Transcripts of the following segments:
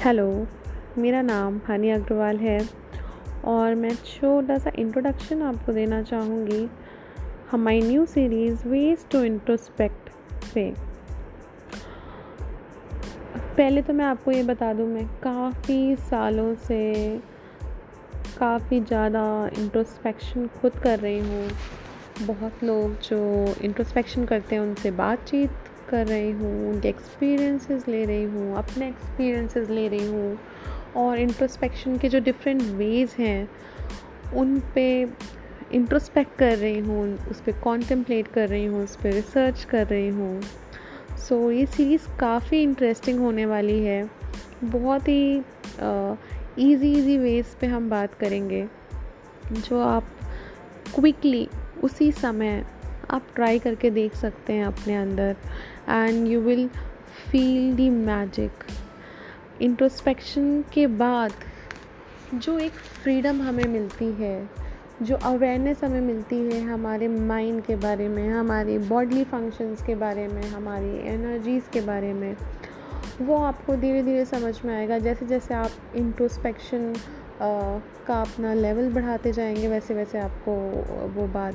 Hello मेरा नाम हनी अग्रवाल है और मैं छोटा सा इंट्रोडक्शन आपको देना चाहूँगी हमारी new series ways to introspect पे। पहले तो मैं आपको ये बता दूँ, मैं काफ़ी सालों से काफ़ी ज़्यादा इंट्रोस्पेक्शन खुद कर रही हूँ। बहुत लोग जो इंट्रोस्पेक्शन करते हैं, उनसे बातचीत कर रही हूँ उनके एक्सपीरियंसेस ले रही हूँ अपने एक्सपीरियंसेस ले रही हूँ और इंट्रोस्पेक्शन के जो डिफरेंट वेज़ हैं उन पे इंट्रोस्पेक्ट कर रही हूँ उस पर कॉन्टम्पलेट कर रही हूँ उस पर रिसर्च कर रही हूँ। सो so, ये सीरीज़ काफ़ी इंटरेस्टिंग होने वाली है। बहुत ही ईजी इजी वेज पे हम बात करेंगे जो आप क्विकली उसी समय आप ट्राई करके देख सकते हैं अपने अंदर। And you will feel the magic introspection के बाद जो एक फ्रीडम हमें मिलती है, जो अवेयरनेस हमें मिलती है हमारे माइंड के बारे में, हमारे बॉडली फ़ंक्शंस के बारे में, हमारी एनर्जीज़ के बारे में, वो आपको धीरे धीरे समझ में आएगा। जैसे जैसे आप इंट्रोस्पेक्शन का अपना लेवल बढ़ाते जाएँगे वैसे वैसे आपको वो बात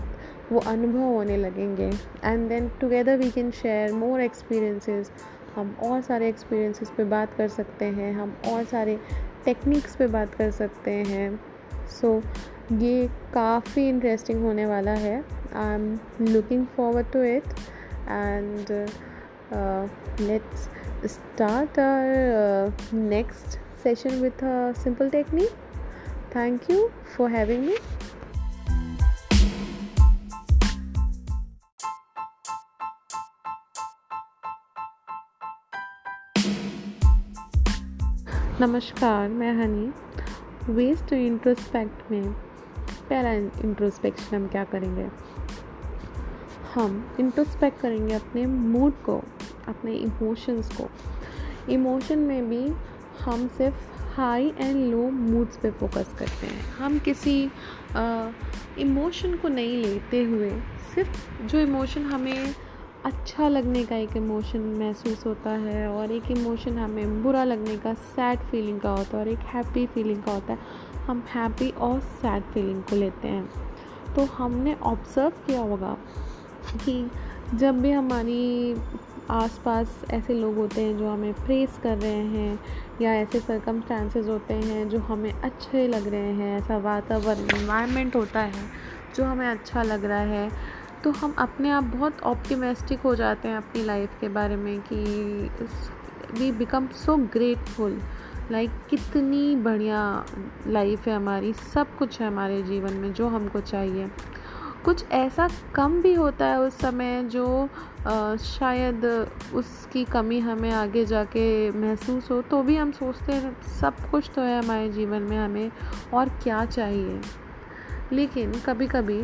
वो अनुभव होने लगेंगे। And then together we can share more experiences हम और सारे एक्सपीरियंसेस पे बात कर सकते हैं। हम और सारे टेक्निक्स पे बात कर सकते हैं। सो so, ये काफ़ी इंटरेस्टिंग होने वाला है। I am looking forward to it and let's start our uh, next session with a simple technique. Thank you for having नमस्कार, मैं हनी। वेस्ट टू इंट्रोस्पेक्ट में पहला इंट्रोस्पेक्शन हम क्या करेंगे? हम इंट्रोस्पेक्ट करेंगे अपने मूड को, अपने इमोशंस को। इमोशन में भी हम सिर्फ़ हाई एंड लो मूड्स पे फोकस करते हैं। हम किसी इमोशन को नहीं लेते हुए सिर्फ़ जो इमोशन हमें अच्छा लगने का एक इमोशन महसूस होता है और एक इमोशन हमें बुरा लगने का सैड फीलिंग का होता है और एक हैप्पी फीलिंग का होता है। हम हैप्पी और सैड फीलिंग को लेते हैं। तो हमने ऑब्ज़र्व किया होगा कि जब भी हमारी आसपास ऐसे लोग होते हैं जो हमें प्रेस कर रहे हैं या ऐसे सरकमस्टांसेस होते हैं जो हमें अच्छे लग रहे हैं, ऐसा वातावरण इन्वायरमेंट होता है जो हमें अच्छा लग रहा है तो हम अपने आप बहुत ऑप्टिमिस्टिक हो जाते हैं अपनी लाइफ के बारे में कि we become so grateful like कितनी बढ़िया लाइफ है हमारी सब कुछ है हमारे जीवन में जो हमको चाहिए। कुछ ऐसा कम भी होता है उस समय जो आ, शायद उसकी कमी हमें आगे जाके महसूस हो तो भी हम सोचते हैं सब कुछ तो है हमारे जीवन में हमें और क्या चाहिए। लेकिन कभी कभी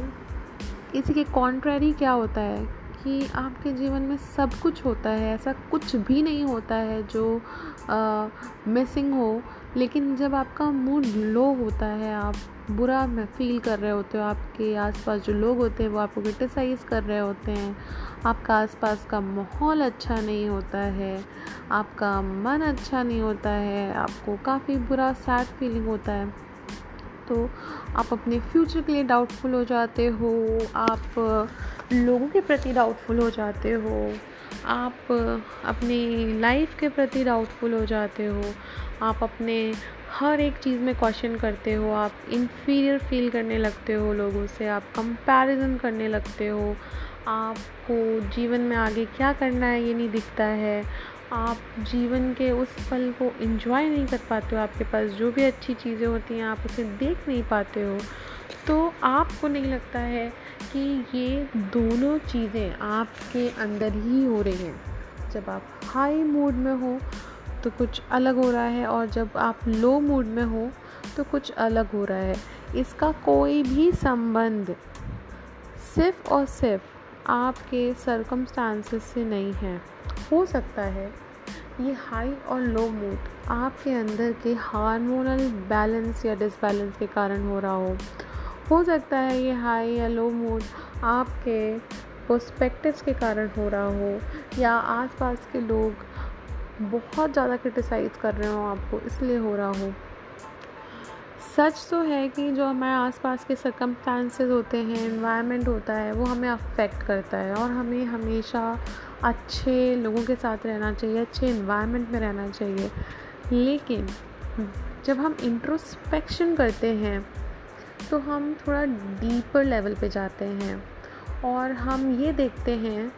इसी के कॉन्ट्रेरी क्या होता है? कि आपके जीवन में सब कुछ होता है, ऐसा कुछ भी नहीं होता है जो मिसिंग हो। लेकिन जब आपका मूड लो होता है, आप बुरा फील कर रहे होते हो, आपके आसपास जो लोग होते हैं, वो आपको क्रिटिसाइज़ कर रहे होते हैं। आपका आसपास का माहौल अच्छा नहीं होता है, आपका मन अच्छा नहीं होता है, आपको काफ़ी बुरा सैड फीलिंग होता है। तो आप अपने फ्यूचर के लिए डाउटफुल हो जाते हो, आप लोगों के प्रति डाउटफुल हो जाते हो, आप अपनी लाइफ के प्रति डाउटफुल हो जाते हो, आप अपने हर एक चीज़ में क्वेश्चन करते हो, आप इन्फीरियर फील करने लगते हो लोगों से, आप कंपैरिजन करने लगते हो, आपको जीवन में आगे क्या करना है ये नहीं दिखता है आप जीवन के उस पल को इन्जॉय नहीं कर पाते हो, आपके पास जो भी अच्छी चीज़ें होती हैं, आप उसे देख नहीं पाते हो तो आपको नहीं लगता है कि ये दोनों चीज़ें आपके अंदर ही हो रही हैं। जब आप हाई मूड में हो तो कुछ अलग हो रहा है और जब आप लो मूड में हो तो कुछ अलग हो रहा है। इसका कोई भी संबंध सिर्फ़ और सिर्फ़ आपके सरकमस्टांसेस से नहीं है। हो सकता है। ये हाई और लो मूड आपके अंदर के हार्मोनल बैलेंस या डिसबैलेंस के कारण हो रहा हो। हो सकता है ये हाई या लो मूड आपके पर्सपेक्टिव्स के कारण हो रहा हो या आसपास के लोग बहुत ज़्यादा क्रिटिसाइज़ कर रहे हो आपको, इसलिए हो रहा हो। सच तो है कि जो हमारे आसपास के सरकमस्टांसेस होते हैं इन्वायरमेंट होता है, वो हमें अफेक्ट करता है और हमें हमेशा अच्छे लोगों के साथ रहना चाहिए, अच्छे इन्वायरमेंट में रहना चाहिए। लेकिन, जब हम इंट्रोस्पेक्शन करते हैं तो हम थोड़ा डीपर लेवल पे जाते हैं और हम ये देखते हैं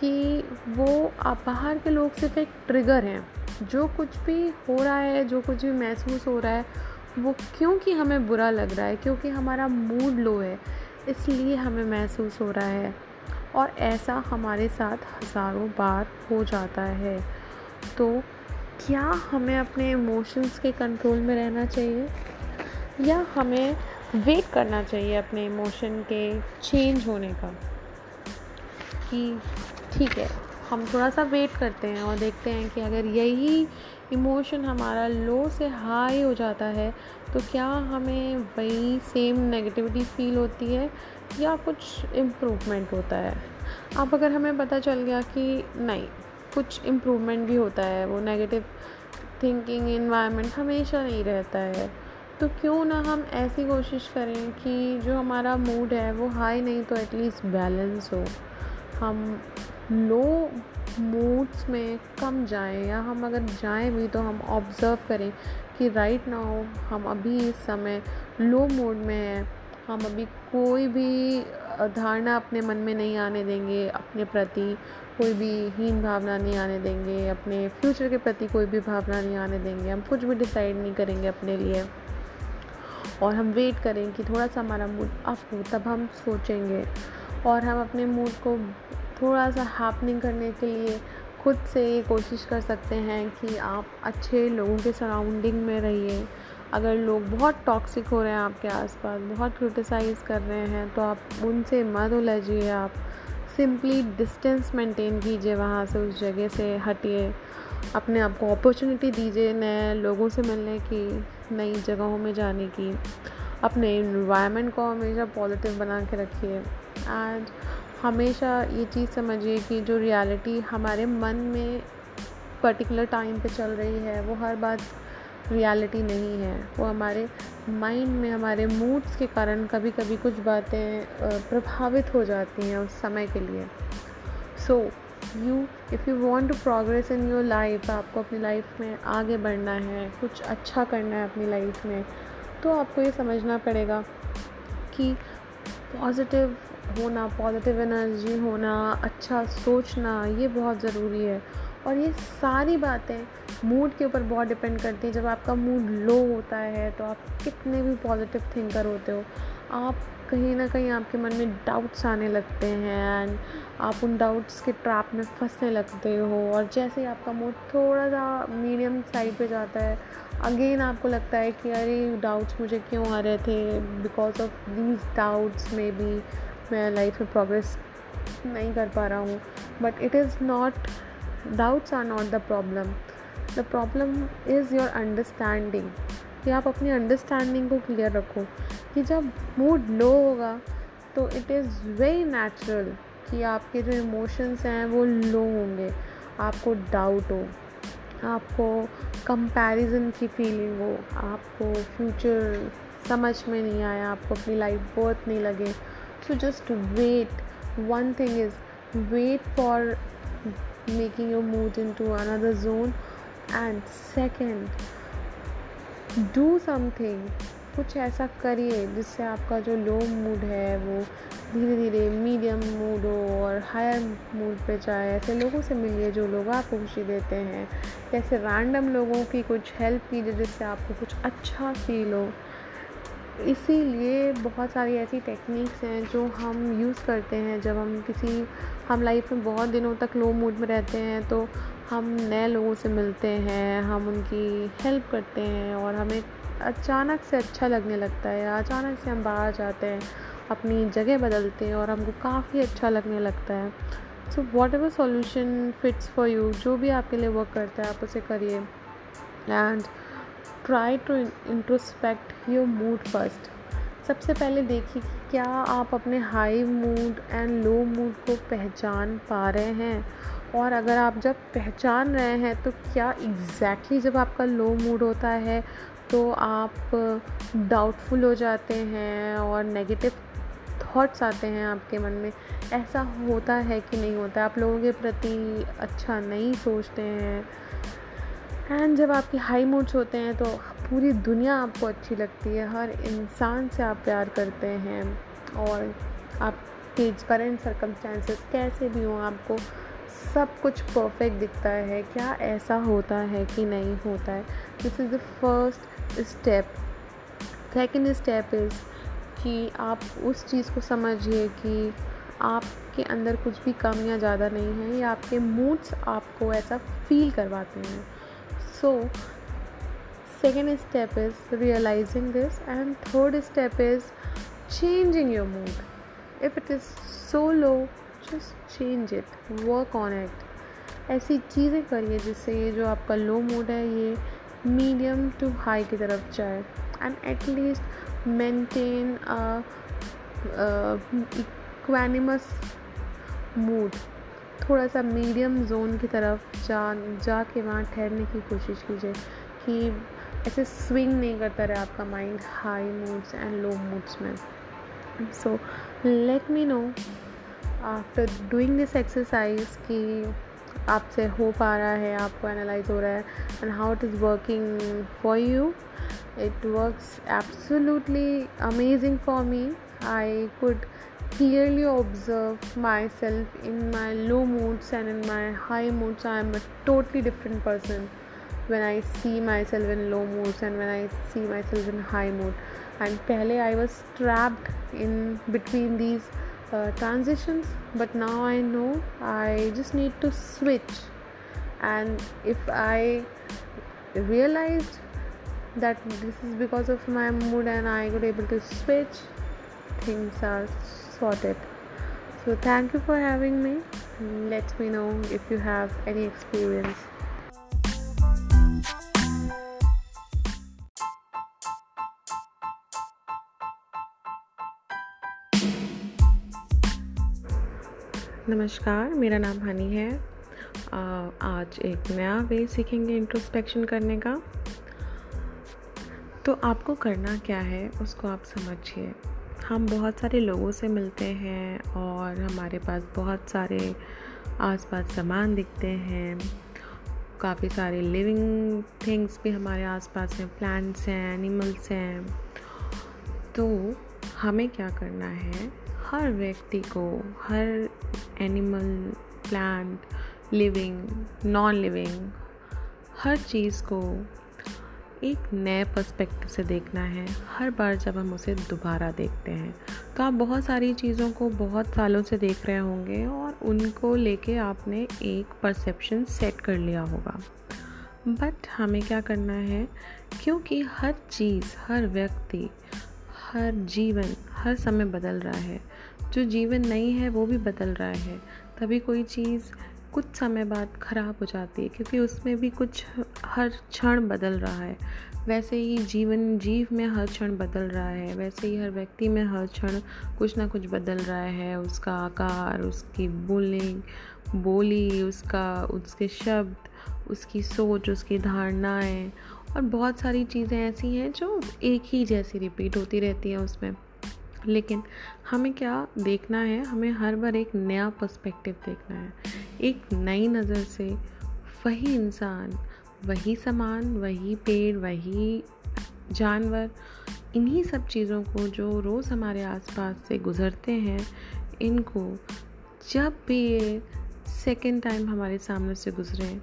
कि वो बाहर के लोग सिर्फ़ एक ट्रिगर हैं। जो कुछ भी हो रहा है, जो कुछ भी महसूस हो रहा है, वो क्योंकि हमें बुरा लग रहा है, क्योंकि हमारा मूड लो है, इसलिए हमें महसूस हो रहा है। और ऐसा हमारे साथ हज़ारों बार हो जाता है। तो क्या हमें अपने इमोशंस के कंट्रोल में रहना चाहिए? या हमें वेट करना चाहिए अपने इमोशन के चेंज होने का? कि ठीक है, हम थोड़ा सा वेट करते हैं और देखते हैं कि अगर यही इमोशन हमारा लो से हाई हो जाता है तो क्या हमें वही सेम नेगेटिविटी फील होती है? या कुछ इम्प्रूवमेंट होता है? अब अगर हमें पता चल गया कि नहीं, कुछ इम्प्रूवमेंट भी होता है, वो नेगेटिव थिंकिंग इन्वायरमेंट हमेशा नहीं रहता है तो क्यों ना हम ऐसी कोशिश करें कि जो हमारा मूड है, वो हाई नहीं तो एटलीस्ट बैलेंस हो। हम लो मूड्स में कम जाएँ, या हम अगर जाएँ भी तो हम ऑब्ज़र्व करें कि राइट नाउ हम अभी इस समय लो मूड में हैं। हम अभी कोई भी धारणा अपने मन में नहीं आने देंगे, अपने प्रति कोई भी हीन भावना नहीं आने देंगे, अपने फ्यूचर के प्रति कोई भी भावना नहीं आने देंगे, हम कुछ भी डिसाइड नहीं करेंगे अपने लिए। और हम वेट करें कि थोड़ा सा हमारा मूड अप हो, तब हम सोचेंगे। और हम अपने मूड को थोड़ा सा हैपनिंग करने के लिए खुद से ये कोशिश कर सकते हैं कि आप अच्छे लोगों के सराउंडिंग में रहिए। अगर लोग बहुत टॉक्सिक हो रहे हैं आपके आसपास, बहुत क्रिटिसाइज़ कर रहे हैं तो आप उनसे मत उलझिए आप। सिंपली डिस्टेंस मेंटेन कीजिए वहाँ से, उस जगह से हटिए। अपने आप को अपॉर्चुनिटी दीजिए नए लोगों से मिलने की, नई जगहों में जाने की। अपने इन्वायरमेंट को हमेशा पॉजिटिव बना के रखिए। एंड हमेशा ये चीज़ समझिए कि जो रियलिटी हमारे मन में पर्टिकुलर टाइम पे चल रही है, वो हर बात रियलिटी नहीं है। वो हमारे माइंड में, हमारे मूड्स के कारण कभी कभी कुछ बातें प्रभावित हो जाती हैं उस समय के लिए। So you if you want to progress in your life आपको अपनी लाइफ में आगे बढ़ना है, कुछ अच्छा करना है अपनी लाइफ में तो आपको ये समझना पड़ेगा कि पॉजिटिव होना पॉजिटिव एनर्जी होना अच्छा सोचना, ये बहुत ज़रूरी है। और ये सारी बातें मूड के ऊपर बहुत डिपेंड करती हैं। जब आपका मूड लो होता है तो आप कितने भी पॉजिटिव थिंकर होते हो, आप कहीं ना कहीं आपके मन में डाउट्स आने लगते हैं एंड आप उन डाउट्स के ट्रैप में फंसने लगते हो। और जैसे ही आपका मूड थोड़ा सा मीडियम साइड पे जाता है अगेन आपको लगता है कि अरे डाउट्स मुझे क्यों आ रहे थे? बिकॉज़ ऑफ़ दीज डाउट्स में बी मैं लाइफ में प्रोग्रेस नहीं कर पा रहा हूँ। But it is not doubts are not the problem the problem is your understanding कि आप अपनी अंडरस्टैंडिंग को क्लियर रखो कि जब मूड लो होगा तो इट इज़ वेरी नेचुरल कि आपके जो इमोशंस हैं वो लो होंगे। आपको डाउट हो, आपको कंपैरिजन की फीलिंग हो, आपको फ्यूचर समझ में नहीं आया, आपको अपनी लाइफ बहुत नहीं लगे। So just wait one thing is wait for making your mood into another zone. And second, do something, कुछ ऐसा करिए जिससे आपका जो लो मूड है वो धीरे धीरे मीडियम मूड हो और हायर मूड पे जाए। ऐसे लोगों से मिलिए जो लोग आपको खुशी देते हैं। ऐसे रैंडम लोगों की कुछ हेल्प कीजिए जिससे आपको कुछ अच्छा फील हो। इसीलिए बहुत सारी ऐसी टेक्निक्स हैं जो हम यूज़ करते हैं। जब हम किसी, हम लाइफ में बहुत दिनों तक लो मूड में रहते हैं तो हम नए लोगों से मिलते हैं, हम उनकी हेल्प करते हैं और हमें अचानक से अच्छा लगने लगता है। अचानक से हम बाहर जाते हैं, अपनी जगह बदलते हैं और हमको काफ़ी अच्छा लगने लगता है। So whatever solution fits for you जो भी आपके लिए वर्क करता है, आप उसे करिए। And try to introspect your mood first सबसे पहले देखिए कि क्या आप अपने high mood and low mood को पहचान पा रहे हैं। और अगर आप जब पहचान रहे हैं तो क्या एग्जैक्टली exactly जब आपका लो मूड होता है तो आप डाउटफुल हो जाते हैं और नेगेटिव थॉट्स आते हैं आपके मन में। ऐसा होता है कि नहीं होता? आप लोगों के प्रति अच्छा नहीं सोचते हैं। एंड जब आपके हाई मूड्स होते हैं तो पूरी दुनिया आपको अच्छी लगती है। हर इंसान से आप प्यार करते हैं। और आपके करेंट सर्कमस्टांसेस कैसे भी हों, आपको सब कुछ परफेक्ट दिखता है। क्या ऐसा होता है कि नहीं होता है? This is the first step second step is कि आप उस चीज़ को समझिए कि आपके अंदर कुछ भी कम या ज़्यादा नहीं है, या आपके मूड्स आपको ऐसा फील करवाते हैं। So second step is realising this and third step is changing your mood if it is so low just change it work on it ऐसी चीज़ें करिए जिससे ये जो आपका लो मूड है, ये मीडियम टू हाई की तरफ़ जाए. And at least maintain equanimous mood थोड़ा सा मीडियम जोन की तरफ़ जा जा के वहाँ ठहरने की कोशिश कीजिए कि ऐसे स्विंग नहीं करता रहे आपका mind high moods and low moods में। So let me know after doing this exercise कि आपसे हो पा रहा है, आपको एनालाइज हो रहा है and how it is working for you it works absolutely amazing for me I could clearly observe myself in my low moods and in my high moods. I am a totally different person when i see myself in low moods and when i see myself in high mood. And pehle i was trapped in between these uh, transitions but now i know i just need to switch. And if i realized that this is because of my mood and I got able to switch things are sorted so thank you for having me let me know if you have any experience नमस्कार मेरा नाम हनी है आज एक नया वे सीखेंगे introspection करने का तो आपको करना क्या है उसको आप समझिए हम बहुत सारे लोगों से मिलते हैं और हमारे पास बहुत सारे आसपास सामान दिखते हैं। काफ़ी सारे लिविंग थिंग्स भी हमारे आसपास हैं प्लांट्स हैं एनिमल्स हैं। तो हमें क्या करना है? हर व्यक्ति को, हर animal plant living non living हर चीज़ को एक नए पर्सपेक्टिव से देखना है। हर बार जब हम उसे दोबारा देखते हैं तो आप बहुत सारी चीज़ों को बहुत सालों से देख रहे होंगे और उनको लेके आपने एक परसेप्शन सेट कर लिया होगा। बट हमें क्या करना है? क्योंकि हर चीज़, हर व्यक्ति, हर जीवन, हर समय बदल रहा है। जो जीवन नहीं है, वो भी बदल रहा है। तभी कोई चीज़ कुछ समय बाद ख़राब हो जाती है, क्योंकि उसमें भी कुछ हर क्षण बदल रहा है। वैसे ही जीवन, जीव में हर क्षण बदल रहा है, वैसे ही हर व्यक्ति में हर क्षण कुछ ना कुछ बदल रहा है। उसका आकार, उसकी बोलने, बोली, उसका, उसके शब्द, उसकी सोच, उसकी धारणाएँ और बहुत सारी चीज़ें ऐसी हैं जो एक ही जैसी रिपीट होती रहती हैं उसमें। लेकिन हमें क्या देखना है? हमें हर बार एक नया पर्सपेक्टिव देखना है। एक नई नज़र से वही इंसान, वही सामान, वही पेड़, वही जानवर, इन्हीं सब चीज़ों को जो रोज़ हमारे आसपास से गुज़रते हैं, इनको जब भी ये सेकेंड टाइम हमारे सामने से गुजरे,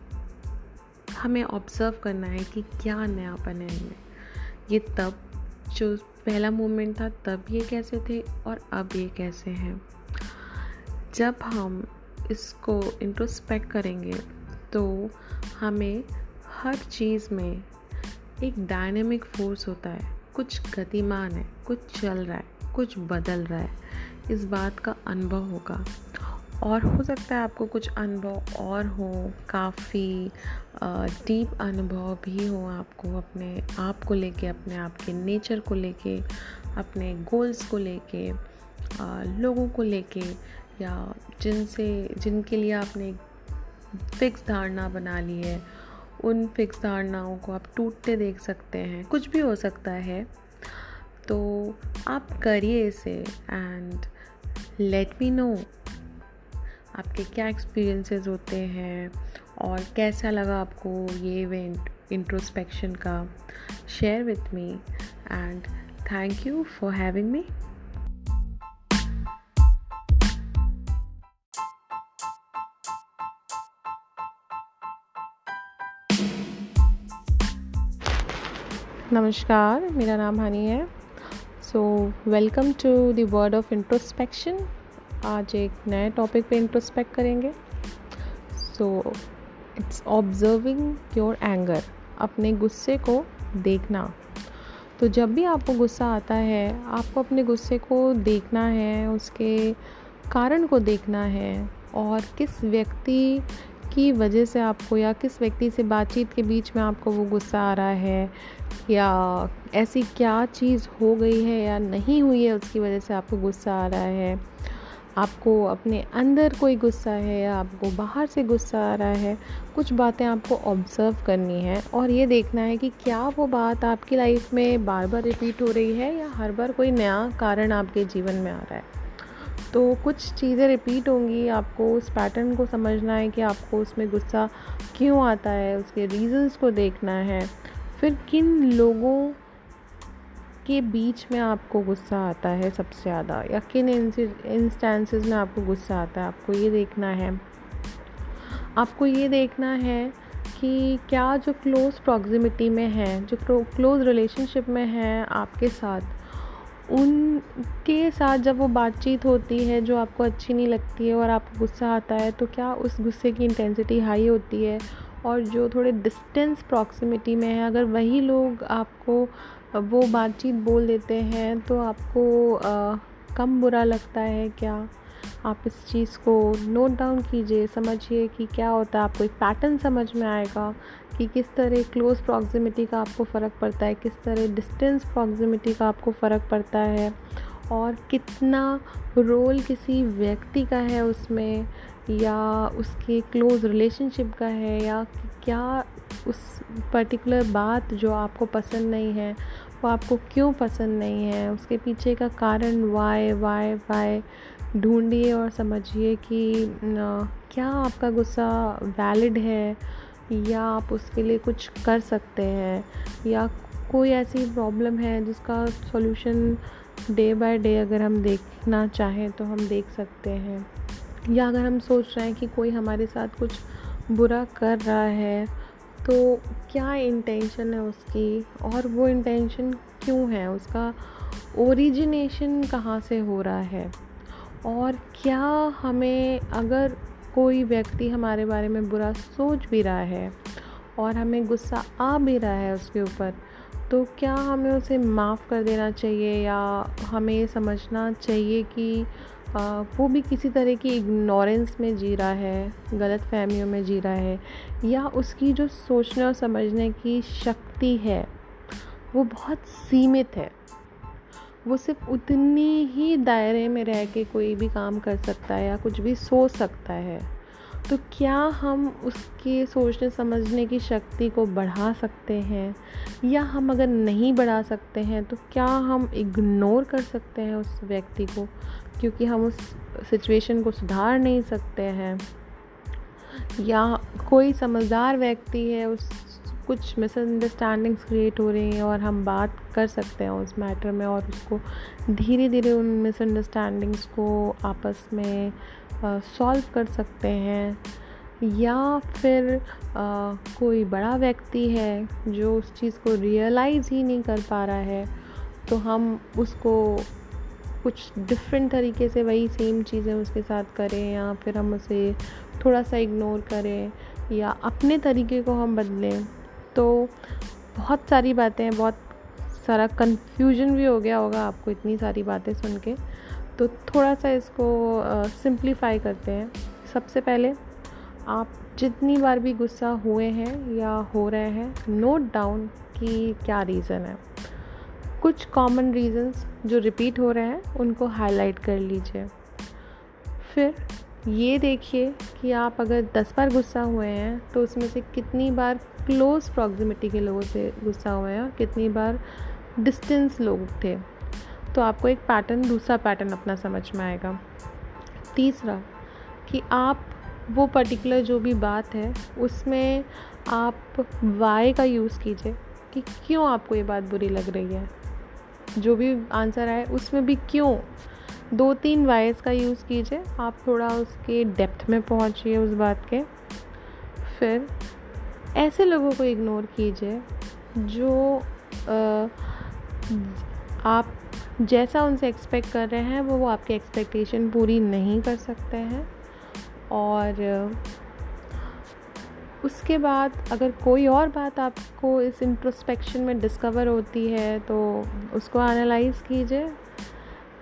हमें ऑब्ज़र्व करना है कि क्या नयापन है इनमें। ये तब जो पहला मोमेंट था, तब ये कैसे थे और अब ये कैसे हैं? जब हम इसको इंट्रोस्पेक्ट करेंगे तो हमें हर चीज़ में एक डायनेमिक फोर्स होता है। कुछ गतिमान है, कुछ चल रहा है, कुछ बदल रहा है। इस बात का अनुभव होगा। और हो सकता है आपको कुछ अनुभव और हो, काफ़ी डीप अनुभव भी हो आपको अपने आप को लेके, अपने आप के नेचर को लेके, अपने गोल्स को लेके लोगों को लेके, या जिनसे, जिनके लिए आपने फिक्स धारणा बना ली है, उन फिक्स धारणाओं को आप टूटते देख सकते हैं, कुछ भी हो सकता है। तो आप करिए इसे एंड लेट मी नो आपके क्या एक्सपीरियंसेस होते हैं? और कैसा लगा आपको ये इवेंट इंट्रोस्पेक्शन का? Share with me and thank you for having me नमस्कार, मेरा नाम हनी है। So welcome to the word of introspection आज एक नए टॉपिक पे इंट्रोस्पेक्ट करेंगे। So it's observing your anger अपने गुस्से को देखना। तो जब भी आपको गुस्सा आता है, आपको अपने गुस्से को देखना है, उसके कारण को देखना है, और किस व्यक्ति की वजह से आपको या किस व्यक्ति से बातचीत के बीच में आपको वो गुस्सा आ रहा है, या ऐसी क्या चीज़ हो गई है या नहीं हुई है उसकी वजह से आपको गुस्सा आ रहा है आपको अपने अंदर कोई गुस्सा है या आपको बाहर से गुस्सा आ रहा है, कुछ बातें आपको ऑब्ज़र्व करनी है और ये देखना है कि क्या वो बात आपकी लाइफ में बार बार रिपीट हो रही है या हर बार कोई नया कारण आपके जीवन में आ रहा है। तो कुछ चीज़ें रिपीट होंगी, आपको उस पैटर्न को समझना है कि आपको उसमें गुस्सा क्यों आता है, उसके रीज़न्स को देखना है। फिर किन लोगों के बीच में आपको गुस्सा आता है सबसे ज़्यादा, या किन इंस्टेंसेस में आपको गुस्सा आता है, आपको ये देखना है। आपको ये देखना है कि क्या जो क्लोज़ प्रॉक्सिमिटी में है, जो क्लोज़ रिलेशनशिप में है आपके साथ, उनके साथ जब वो बातचीत होती है, जो आपको अच्छी नहीं लगती है और आपको गुस्सा आता है तो क्या उस गुस्से की इंटेंसिटी हाई होती है? और जो थोड़े डिस्टेंस प्रॉक्सिमिटी में है, अगर वही लोग आपको वो बातचीत बोल देते हैं तो आपको आ, कम बुरा लगता है क्या? आप इस चीज़ को नोट डाउन कीजिए समझिए कि क्या होता है आपको एक पैटर्न समझ में आएगा कि किस तरह क्लोज़ प्रॉक्सिमिटी का आपको फ़र्क पड़ता है किस तरह डिस्टेंस प्रॉक्सिमिटी का आपको फ़र्क पड़ता है और कितना रोल किसी व्यक्ति का है उसमें या उसके क्लोज़ रिलेशनशिप का है या क्या उस पर्टिकुलर बात जो आपको पसंद नहीं है, वो आपको क्यों पसंद नहीं है? उसके पीछे का कारण वाई वाई वाई ढूंढिए और समझिए कि क्या आपका गुस्सा वैलिड है या आप उसके लिए कुछ कर सकते हैं? या कोई ऐसी प्रॉब्लम है जिसका सॉल्यूशन डे बाय डे अगर हम देखना चाहें तो हम देख सकते हैं। या अगर हम सोच रहे हैं कि कोई हमारे साथ कुछ बुरा कर रहा है तो क्या इंटेंशन है उसकी? और वो इंटेंशन क्यों है? उसका ओरिजिनेशन कहाँ से हो रहा है? और क्या हमें अगर कोई व्यक्ति हमारे बारे में बुरा सोच भी रहा है और हमें गुस्सा आ भी रहा है उसके ऊपर तो क्या हमें उसे माफ़ कर देना चाहिए या हमें समझना चाहिए कि वो भी किसी तरह की इग्नोरेंस में जी रहा है, गलत फहमियों में जी रहा है, या उसकी जो सोचने और समझने की शक्ति है, वो बहुत सीमित है। वो सिर्फ़ उतनी ही दायरे में रह के कोई भी काम कर सकता है या कुछ भी सोच सकता है। तो क्या हम उसके सोचने, समझने की शक्ति को बढ़ा सकते हैं? या हम अगर नहीं बढ़ा सकते हैं तो क्या हम इग्नोर कर सकते हैं उस व्यक्ति को? क्योंकि हम उस सिचुएशन को सुधार नहीं सकते हैं। या कोई समझदार व्यक्ति है उस कुछ मिसअंडरस्टैंडिंग्स क्रिएट हो रही हैं और हम बात कर सकते हैं उस मैटर में और उसको धीरे धीरे उन मिसअंडरस्टैंडिंग्स को आपस में सॉल्व कर सकते हैं। या फिर आ, कोई बड़ा व्यक्ति है जो उस चीज़ को रियलाइज़ ही नहीं कर पा रहा है तो हम उसको कुछ डिफरेंट तरीके से वही सेम चीज़ें उसके साथ करें या फिर हम उसे थोड़ा सा इग्नोर करें या अपने तरीके को हम बदलें। तो बहुत सारी बातें बहुत सारा कन्फ्यूज़न भी हो गया होगा आपको इतनी सारी बातें सुन के। तो थोड़ा सा इसको सिंप्लीफाई करते हैं। सबसे पहले आप जितनी बार भी गुस्सा हुए हैं या हो रहे हैं नोट डाउन कि क्या रीज़न है। कुछ कॉमन रीज़न्स जो रिपीट हो रहे हैं, उनको हाईलाइट कर लीजिए। फिर ये देखिए कि आप अगर दस बार गुस्सा हुए हैं तो उसमें से कितनी बार क्लोज प्रॉक्सिमिटी के लोगों से गुस्सा हुए हैं और कितनी बार डिस्टेंस लोग थे। तो आपको एक पैटर्न दूसरा पैटर्न अपना समझ में आएगा। तीसरा, कि आप, वो पर्टिकुलर जो भी बात है, उसमें आप वाई का यूज़ कीजिए कि क्यों आपको ये बात बुरी लग रही है। जो भी आंसर आए उसमें भी क्यों? दो तीन वाइज का यूज़ कीजिए आप थोड़ा उसके डेप्थ में पहुँचिए उस बात के। फिर ऐसे लोगों को इग्नोर कीजिए जो आ, आप जैसा उनसे एक्सपेक्ट कर रहे हैं वो वो आपकी एक्सपेक्टेशन पूरी नहीं कर सकते हैं। और उसके बाद अगर कोई और बात आपको इस इंट्रोस्पेक्शन में डिस्कवर होती है तो उसको एनालाइज कीजिए।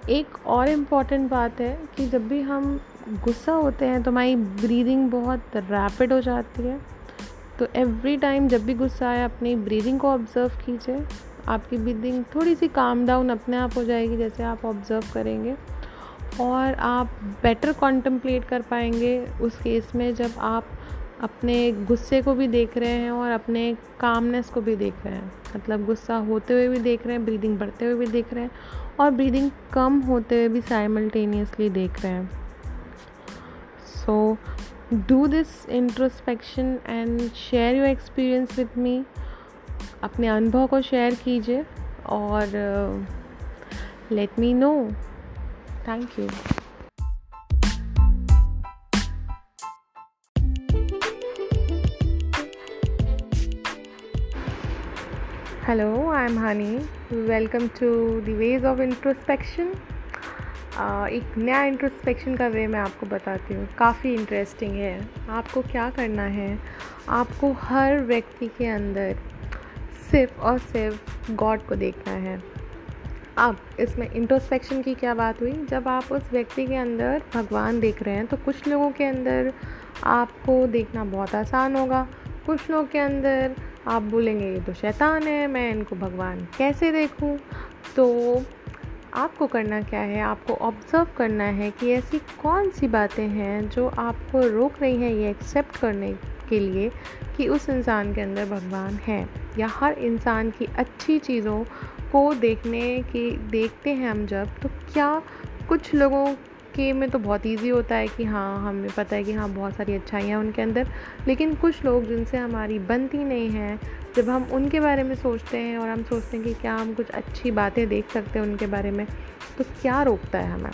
एक और इंपॉर्टेंट बात है कि जब भी हम गुस्सा होते हैं तो हमारी ब्रीदिंग बहुत रैपिड हो जाती है। तो एवरी टाइम जब भी गुस्सा आए, अपनी ब्रीदिंग को ऑब्ज़र्व कीजिए। आपकी ब्रीदिंग थोड़ी सी काम डाउन अपने आप हो जाएगी, जैसे आप ऑब्ज़र्व करेंगे। और आप बेटर कॉन्टम्पलेट कर पाएँगे उस केस में जब आप अपने गुस्से को भी देख रहे हैं और अपने कामनेस को भी देख रहे हैं। मतलब गुस्सा होते हुए भी देख रहे हैं ब्रीदिंग बढ़ते हुए भी देख रहे हैं और ब्रीदिंग कम होते हुए भी साइमल्टेनियसली देख रहे हैं। So do this introspection and share your experience with me अपने अनुभव को शेयर कीजिए और let me know thank you hello I am Honey welcome to the ways of introspection एक नया इंट्रोस्पेक्शन का वे मैं आपको बताती हूँ। काफ़ी इंटरेस्टिंग है। आपको क्या करना है? आपको हर व्यक्ति के अंदर सिर्फ़ और सिर्फ़ गॉड को देखना है। अब, इसमें इंट्रोस्पेक्शन की क्या बात हुई? जब आप उस व्यक्ति के अंदर भगवान देख रहे हैं तो कुछ लोगों के अंदर आपको देखना बहुत आसान होगा। कुछ लोगों के अंदर आप बोलेंगे, ये तो शैतान है, मैं इनको भगवान कैसे देखूँ? तो आपको करना क्या है? आपको ऑब्ज़र्व करना है कि ऐसी कौन सी बातें हैं जो आपको रोक रही हैं ये एक्सेप्ट करने के लिए कि उस इंसान के अंदर भगवान है। या हर इंसान की अच्छी चीज़ों को देखने की, देखते हैं हम जब तो क्या कुछ लोगों के में तो बहुत इजी होता है कि हाँ हमें पता है कि हाँ बहुत सारी अच्छाइयाँ उनके अंदर, लेकिन कुछ लोग जिनसे हमारी बनती नहीं है, जब हम उनके बारे में सोचते हैं और हम सोचते हैं कि क्या हम कुछ अच्छी बातें देख सकते हैं उनके बारे में तो क्या रोकता है हमें?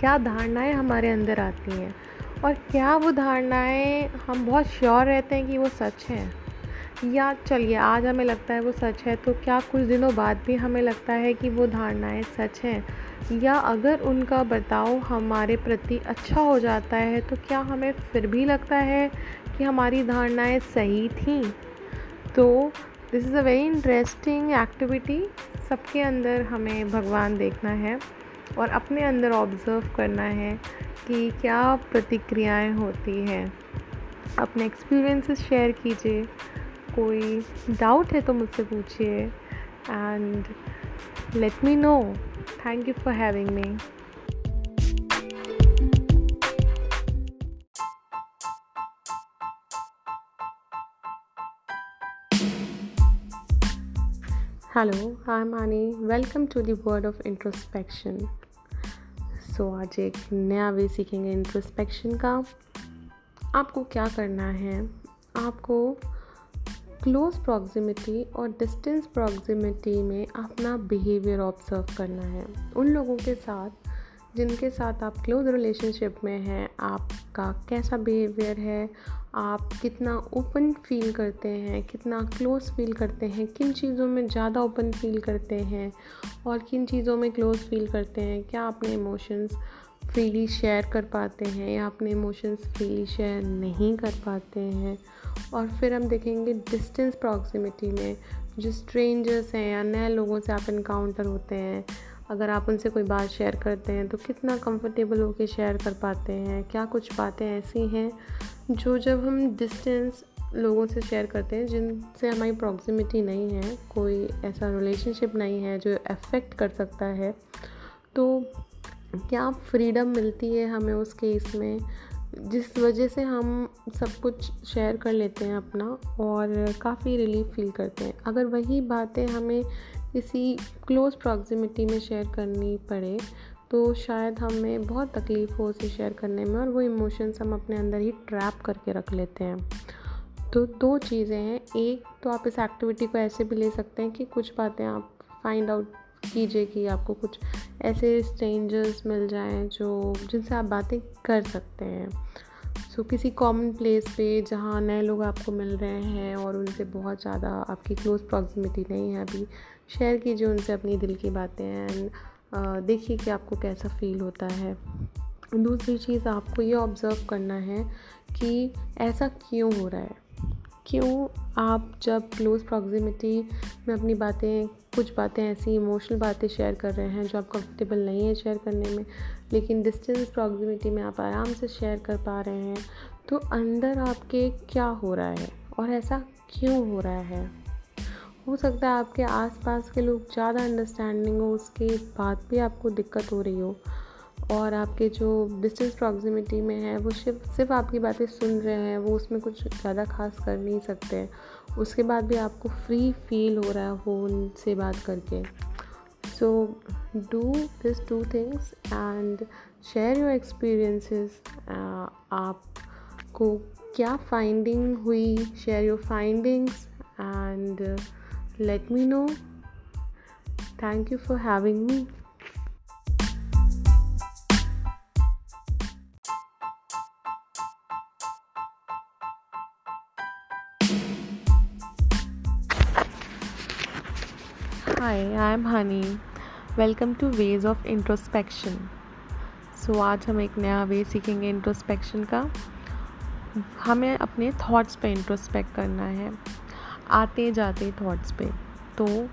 क्या धारणाएँ हमारे अंदर आती हैं? और क्या वो धारणाएँ हम बहुत श्योर रहते हैं कि वो सच हैं? या चलिए, आज हमें लगता है वो सच है तो क्या कुछ दिनों बाद भी हमें लगता है कि वो धारणाएँ सच हैं? या अगर उनका बर्ताव हमारे प्रति अच्छा हो जाता है तो क्या हमें फिर भी लगता है कि हमारी धारणाएँ सही थी? तो this is a very interesting activity सबके अंदर हमें भगवान देखना है और अपने अंदर ऑब्ज़र्व करना है कि क्या प्रतिक्रियाएँ होती हैं। अपने एक्सपीरियंसेस शेयर कीजिए। कोई डाउट है तो मुझसे पूछिए। And let me know thank you for having me hello am Aani welcome to the of introspection so आज एक नया वे सीखेंगे इंट्रोस्पेक्शन का। आपको क्या करना है? आपको क्लोज प्रॉक्सिमिटी और डिस्टेंस प्रॉक्सिमिटी में अपना बिहेवियर ऑब्ज़र्व करना है। उन लोगों के साथ, जिनके साथ आप क्लोज रिलेशनशिप में हैं, आपका कैसा बिहेवियर है, आप कितना ओपन फील करते हैं, कितना क्लोज फील करते हैं, किन चीज़ों में ज़्यादा ओपन फील करते हैं और किन चीज़ों में क्लोज फील करते हैं, क्या अपने इमोशंस फ्रीली शेयर कर पाते हैं या अपने इमोशंस फ्रीली शेयर नहीं कर पाते हैं। और फिर हम देखेंगे डिस्टेंस प्रॉक्सिमिटी में, जो स्ट्रेंजर्स हैं या नए लोगों से आप इनकाउंटर होते हैं, अगर आप उनसे कोई बात शेयर करते हैं तो कितना कंफर्टेबल होकर शेयर कर पाते हैं, क्या कुछ बातें ऐसी हैं, जो जब हम डिस्टेंस लोगों से शेयर करते हैं, जिनसे हमारी प्रॉक्सिमिटी नहीं है, कोई ऐसा रिलेशनशिप नहीं है जो अफेक्ट कर सकता है तो क्या फ्रीडम मिलती है हमें उस केस में? जिस वजह से हम सब कुछ शेयर कर लेते हैं अपना और काफ़ी रिलीफ फील करते हैं। अगर वही बातें हमें किसी क्लोज़ प्रॉक्सिमिटी में शेयर करनी पड़े तो शायद हमें बहुत तकलीफ़ हो उसे शेयर करने में और वो इमोशंस हम अपने अंदर ही ट्रैप करके रख लेते हैं। तो दो चीज़ें हैं। एक तो आप इस एक्टिविटी को ऐसे भी ले सकते हैं कि कुछ बातें आप फाइंड आउट कीजिए कि आपको कुछ ऐसे स्ट्रेंजर्स मिल जाएँ जो जिनसे आप बातें कर सकते हैं। सो so, किसी कॉमन प्लेस पे जहाँ नए लोग आपको मिल रहे हैं और उनसे बहुत ज़्यादा आपकी क्लोज प्रॉक्सिमिटी नहीं है अभी शेयर कीजिए उनसे अपनी दिल की बातें एंड देखिए कि आपको कैसा फील होता है। दूसरी चीज़ आपको ये ऑब्ज़र्व करना है कि ऐसा क्यों हो रहा है? क्यों आप जब क्लोज़ प्रॉक्सिमिटी में अपनी बातें, कुछ बातें ऐसी इमोशनल बातें शेयर कर रहे हैं जो आप कंफर्टेबल नहीं है शेयर करने में, लेकिन डिस्टेंस प्रॉक्सिमिटी में आप आराम से शेयर कर पा रहे हैं तो अंदर आपके क्या हो रहा है और ऐसा क्यों हो रहा है? हो सकता है आपके आसपास के लोग ज़्यादा अंडरस्टैंडिंग हो, उसके बाद भी आपको दिक्कत हो रही हो। और आपके जो डिस्टेंस प्रॉक्सिमिटी में है, वो सिर्फ़ सिर्फ़ आपकी बातें सुन रहे हैं, वो उसमें कुछ ज़्यादा खास कर नहीं सकते। उसके बाद भी आपको फ्री फील हो रहा हो उनसे बात करके। So do this two things and share your experiences आपको क्या फाइंडिंग हुई? Share your findings and let me know thank you for having me hi I am Honey welcome to ways of introspection so आज हम एक नया वे सीखेंगे introspection का। हमें अपने थॉट्स पे इंट्रोस्पेक्ट करना है। आते जाते थॉट्स पे। तो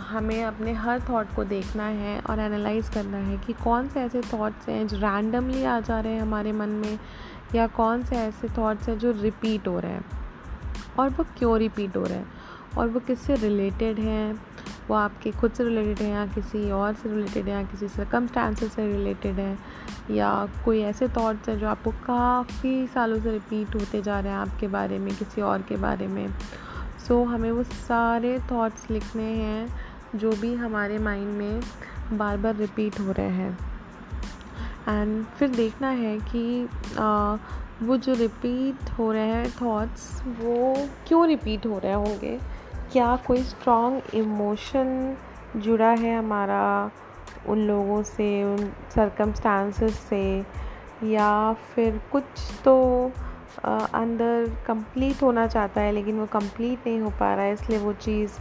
हमें अपने हर थॉट को देखना है और एनालाइज करना है कि कौन से ऐसे थॉट्स हैं जो रैंडमली आ जा रहे हैं हमारे मन में, या कौन से ऐसे थॉट्स हैं जो रिपीट हो रहे हैं। और वो क्यों रिपीट हो रहे हैं? और वो किससे रिलेटेड हैं? वो आपके खुद से रिलेटेड है या किसी और से रिलेटेड है या किसी सरकमस्टांसेस से रिलेटेड है या कोई ऐसे थॉट्स हैं जो आपको काफ़ी सालों से रिपीट होते जा रहे हैं आपके बारे में किसी और के बारे में। सो so, हमें वो सारे थॉट्स लिखने हैं जो भी हमारे माइंड में बार बार रिपीट हो रहे हैं। एंड फिर देखना है कि आ, वो जो रिपीट हो रहे हैं थॉट्स वो क्यों रिपीट हो रहे होंगे? क्या कोई स्ट्रॉन्ग इमोशन जुड़ा है हमारा उन लोगों से, उन सरकमस्टांसेस से? या फिर कुछ तो अंदर कंप्लीट होना चाहता है लेकिन वो कंप्लीट नहीं हो पा रहा है, इसलिए वो चीज़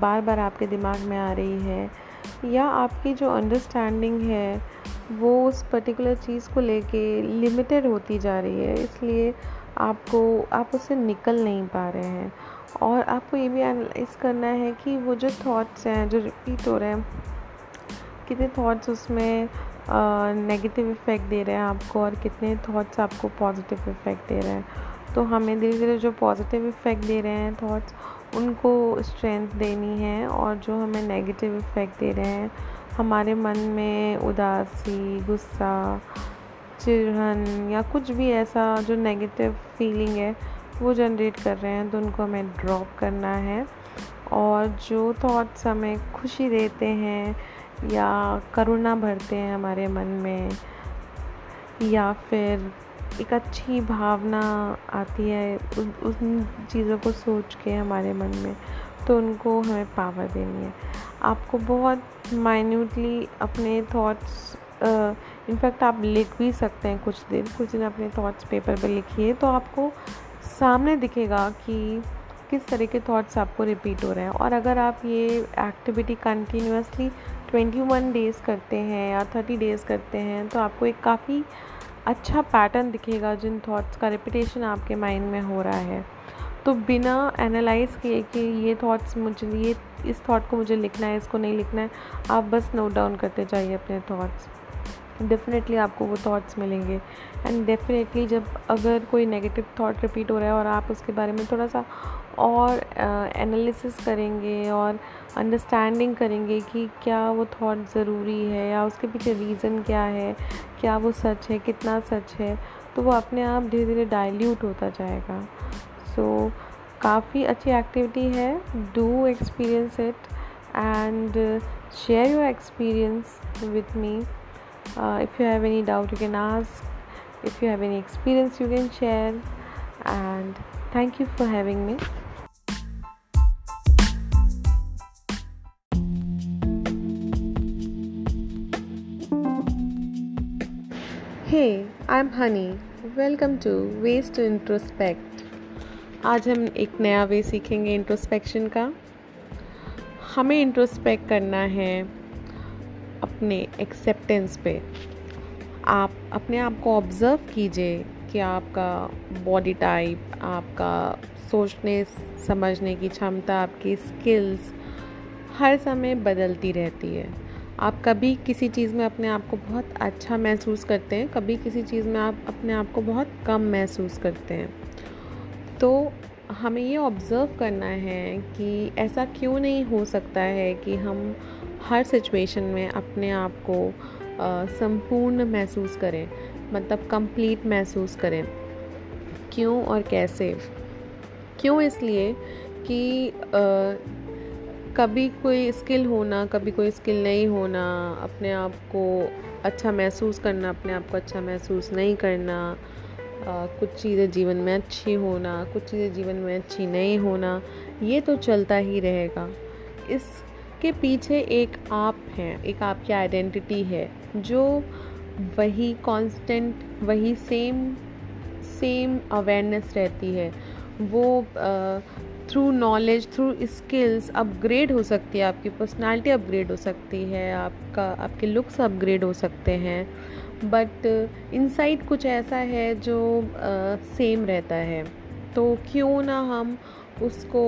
बार बार आपके दिमाग में आ रही है? या आपकी जो अंडरस्टैंडिंग है, वो उस पर्टिकुलर चीज़ को लेके लिमिटेड होती जा रही है, इसलिए आपको, आप उससे निकल नहीं पा रहे हैं। और आपको ये भी एनालाइज करना है कि वो जो थॉट्स हैं, जो रिपीट हो रहे हैं, कितने थॉट्स उसमें नेगेटिव इफ़ेक्ट दे रहे हैं आपको और कितने थॉट्स आपको पॉजिटिव इफ़ेक्ट दे रहे हैं। तो हमें धीरे धीरे जो पॉजिटिव इफ़ेक्ट दे रहे हैं थॉट्स उनको स्ट्रेंथ देनी है और जो हमें नेगेटिव इफ़ेक्ट दे रहे हैं, हमारे मन में उदासी, गुस्सा, चिढ़न या कुछ भी ऐसा जो नेगेटिव फीलिंग है वो जनरेट कर रहे हैं तो उनको हमें ड्रॉप करना है। और जो थॉट्स हमें खुशी देते हैं या करुणा भरते हैं हमारे मन में, या फिर एक अच्छी भावना आती है उन उन चीज़ों को सोच के हमारे मन में तो उनको हमें पावर देनी है। आपको बहुत माइन्यूटली अपने थॉट्स इनफैक्ट आप लिख भी सकते हैं कुछ दिन कुछ दिन अपने थॉट्स पेपर पे लिखिए तो आपको सामने दिखेगा कि किस तरह के थॉट्स आपको रिपीट हो रहे हैं। और अगर आप ये एक्टिविटी कंटिन्यूसली 21 डेज़ करते हैं या 30 डेज़ करते हैं तो आपको एक काफ़ी अच्छा पैटर्न दिखेगा जिन थॉट्स का रिपीटेशन आपके माइंड में हो रहा है। तो बिना एनालाइज किए कि ये थॉट्स मुझे, ये, इस थॉट को मुझे लिखना है, इसको नहीं लिखना है, आप बस नोट डाउन करते जाइए अपने थॉट्स डेफिनेटली आपको वो थॉट्स मिलेंगे। एंड डेफिनेटली जब अगर कोई नेगेटिव थॉट रिपीट हो रहा है और आप उसके बारे में थोड़ा सा और एनालिसिस uh, करेंगे और अंडरस्टैंडिंग करेंगे कि क्या वो थॉट ज़रूरी है या उसके पीछे रीज़न क्या है क्या वो सच है कितना सच है तो वो अपने आप धीरे धीरे डाइल्यूट होता जाएगा। सो so, काफ़ी अच्छी एक्टिविटी है do experience it and share your experience with me if you have any doubt you can ask if you have any experience you can share and thank you for having me Hey, I'm Honey. Welcome to Ways to Introspect. आज हम एक नया वे सीखेंगे introspection का। हमें introspect करना है। अपने एक्सेप्टेंस पे। आप अपने आप को ऑब्ज़र्व कीजिए कि आपका बॉडी टाइप आपका सोचने, समझने की क्षमता, आपकी स्किल्स हर समय बदलती रहती है। आप कभी किसी चीज़ में अपने आप को बहुत अच्छा महसूस करते हैं, कभी किसी चीज़ में आप अपने आप को बहुत कम महसूस करते हैं। तो हमें ये ऑब्ज़र्व करना है कि ऐसा क्यों नहीं हो सकता है कि हम हर सिचुएशन में अपने आप को संपूर्ण महसूस करें मतलब कंप्लीट महसूस करें। क्यों और कैसे? क्यों इसलिए कि कभी कोई स्किल होना कभी कोई स्किल नहीं होना अपने आप को अच्छा महसूस करना अपने आप को अच्छा महसूस नहीं करना आ, कुछ चीज़ें जीवन में अच्छी होना कुछ चीज़ें जीवन में अच्छी नहीं होना ये तो चलता ही रहेगा। इसके पीछे एक आप हैं एक आपकी आइडेंटिटी है जो वही कांस्टेंट वही सेम सेम अवेयरनेस रहती है। वो through knowledge through skills upgrade हो सकती है आपकी पर्सनालिटी अपग्रेड हो सकती है आपका आपके लुक्स अपग्रेड हो सकते हैं। बट इनसाइड कुछ ऐसा है जो सेम uh, रहता है। तो क्यों ना हम उसको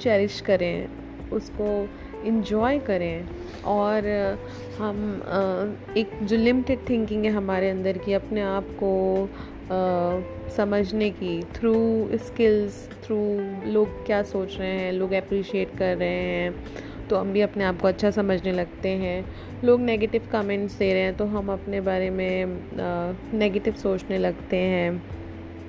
चेरिश करें उसको इन्जॉय करें और हम एक जो लिमिटेड थिंकिंग है हमारे अंदर की अपने आप को समझने की थ्रू स्किल्स थ्रू लोग क्या सोच रहे हैं, लोग अप्रिशिएट कर रहे हैं तो हम भी अपने आप को अच्छा समझने लगते हैं। लोग नेगेटिव कमेंट्स दे रहे हैं तो हम अपने बारे में नेगेटिव सोचने लगते हैं।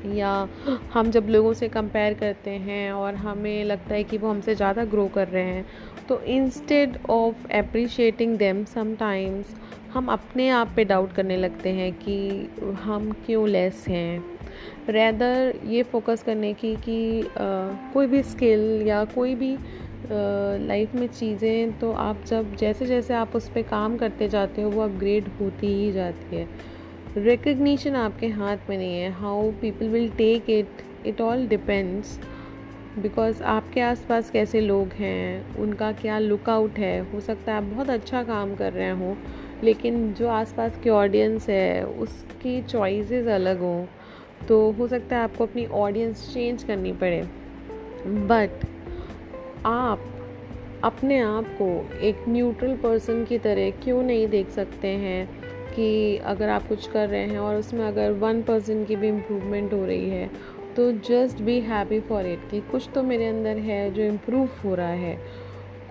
या हम जब लोगों से कंपेयर करते हैं और हमें लगता है कि वो हमसे ज़्यादा ग्रो कर रहे हैं तो instead of appreciating them sometimes हम अपने आप पे डाउट करने लगते हैं कि हम क्यों लेस हैं। रैदर ये फोकस करने की कि आ, कोई भी स्किल या कोई भी लाइफ में चीज़ें तो आप जब जैसे जैसे आप उस पर काम करते जाते हो वो अपग्रेड होती ही जाती है। रिकग्निशन आपके हाथ में नहीं है. How people will take it it all depends because आपके आसपास कैसे लोग हैं, उनका क्या लुकआउट है, हो सकता है आप बहुत अच्छा काम कर रहे हो, लेकिन जो आसपास की ऑडियंस है, उसकी चॉइसेस अलग हों तो हो सकता है आपको अपनी ऑडियंस चेंज करनी पड़े. बट आप अपने आप को एक न्यूट्रल पर्सन की तरह क्यों नहीं देख सकते हैं? कि अगर आप कुछ कर रहे हैं और उसमें अगर वन पर्सन की भी इम्प्रूवमेंट हो रही है तो just be happy for it कि कुछ तो मेरे अंदर है जो इम्प्रूव हो रहा है,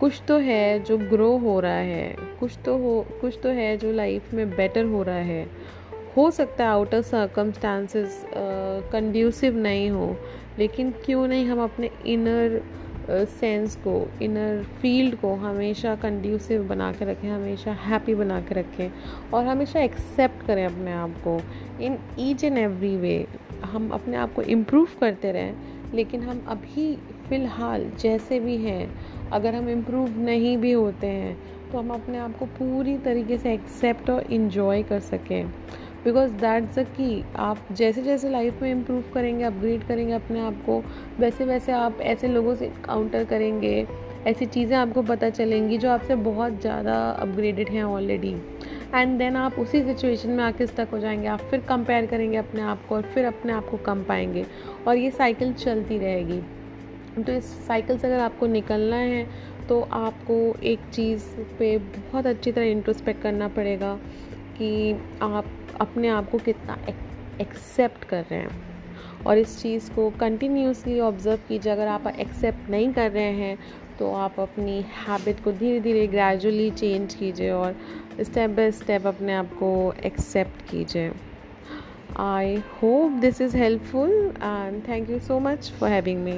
कुछ तो है जो ग्रो हो रहा है, कुछ तो हो, कुछ तो है जो लाइफ में बेटर हो रहा है। हो सकता है आउटर सर्कमस्टांसेस कंड्यूसिव नहीं हो, लेकिन क्यों नहीं हम अपने इनर सेंस uh, को इनर फ़ील्ड को हमेशा कंड्यूसिव बना के रखें हमेशा हैप्पी बना के रखें और हमेशा एक्सेप्ट करें अपने आप को। In each and every way हम अपने आप को इम्प्रूव करते रहें लेकिन हम अभी फ़िलहाल जैसे भी हैं अगर हम इम्प्रूव नहीं भी होते हैं तो हम अपने आप को पूरी तरीके से एक्सेप्ट और इन्जॉय कर सकें। बिकॉज़ दैट्स द की आप जैसे जैसे लाइफ में इम्प्रूव करेंगे अपग्रेड करेंगे अपने आप को, वैसे वैसे आप ऐसे लोगों से काउंटर करेंगे, ऐसी चीज़ें आपको पता चलेंगी जो आपसे बहुत ज़्यादा अपग्रेडेड हैं ऑलरेडी एंड देन आप उसी सिचुएशन में आके स्टक हो जाएँगे। आप फिर कंपेयर करेंगे अपने आप को और फिर अपने आप को कम पाएँगे। और ये साइकिल चलती रहेगी। तो इस साइकिल से अगर आपको निकलना है तो आपको एक चीज़ पे बहुत अच्छी तरह इंट्रोस्पेक्ट करना पड़ेगा। कि आप अपने आप को कितना एक्सेप्ट कर रहे हैं। और इस चीज़ को कंटिन्यूसली ऑब्ज़र्व कीजिए। अगर आप एक्सेप्ट नहीं कर रहे हैं तो आप अपनी हैबिट को धीरे धीरे ग्रेजुअली चेंज कीजिए और स्टेप बाय स्टेप अपने आप को एक्सेप्ट कीजिए। I hope this is helpful and thank you so much for having me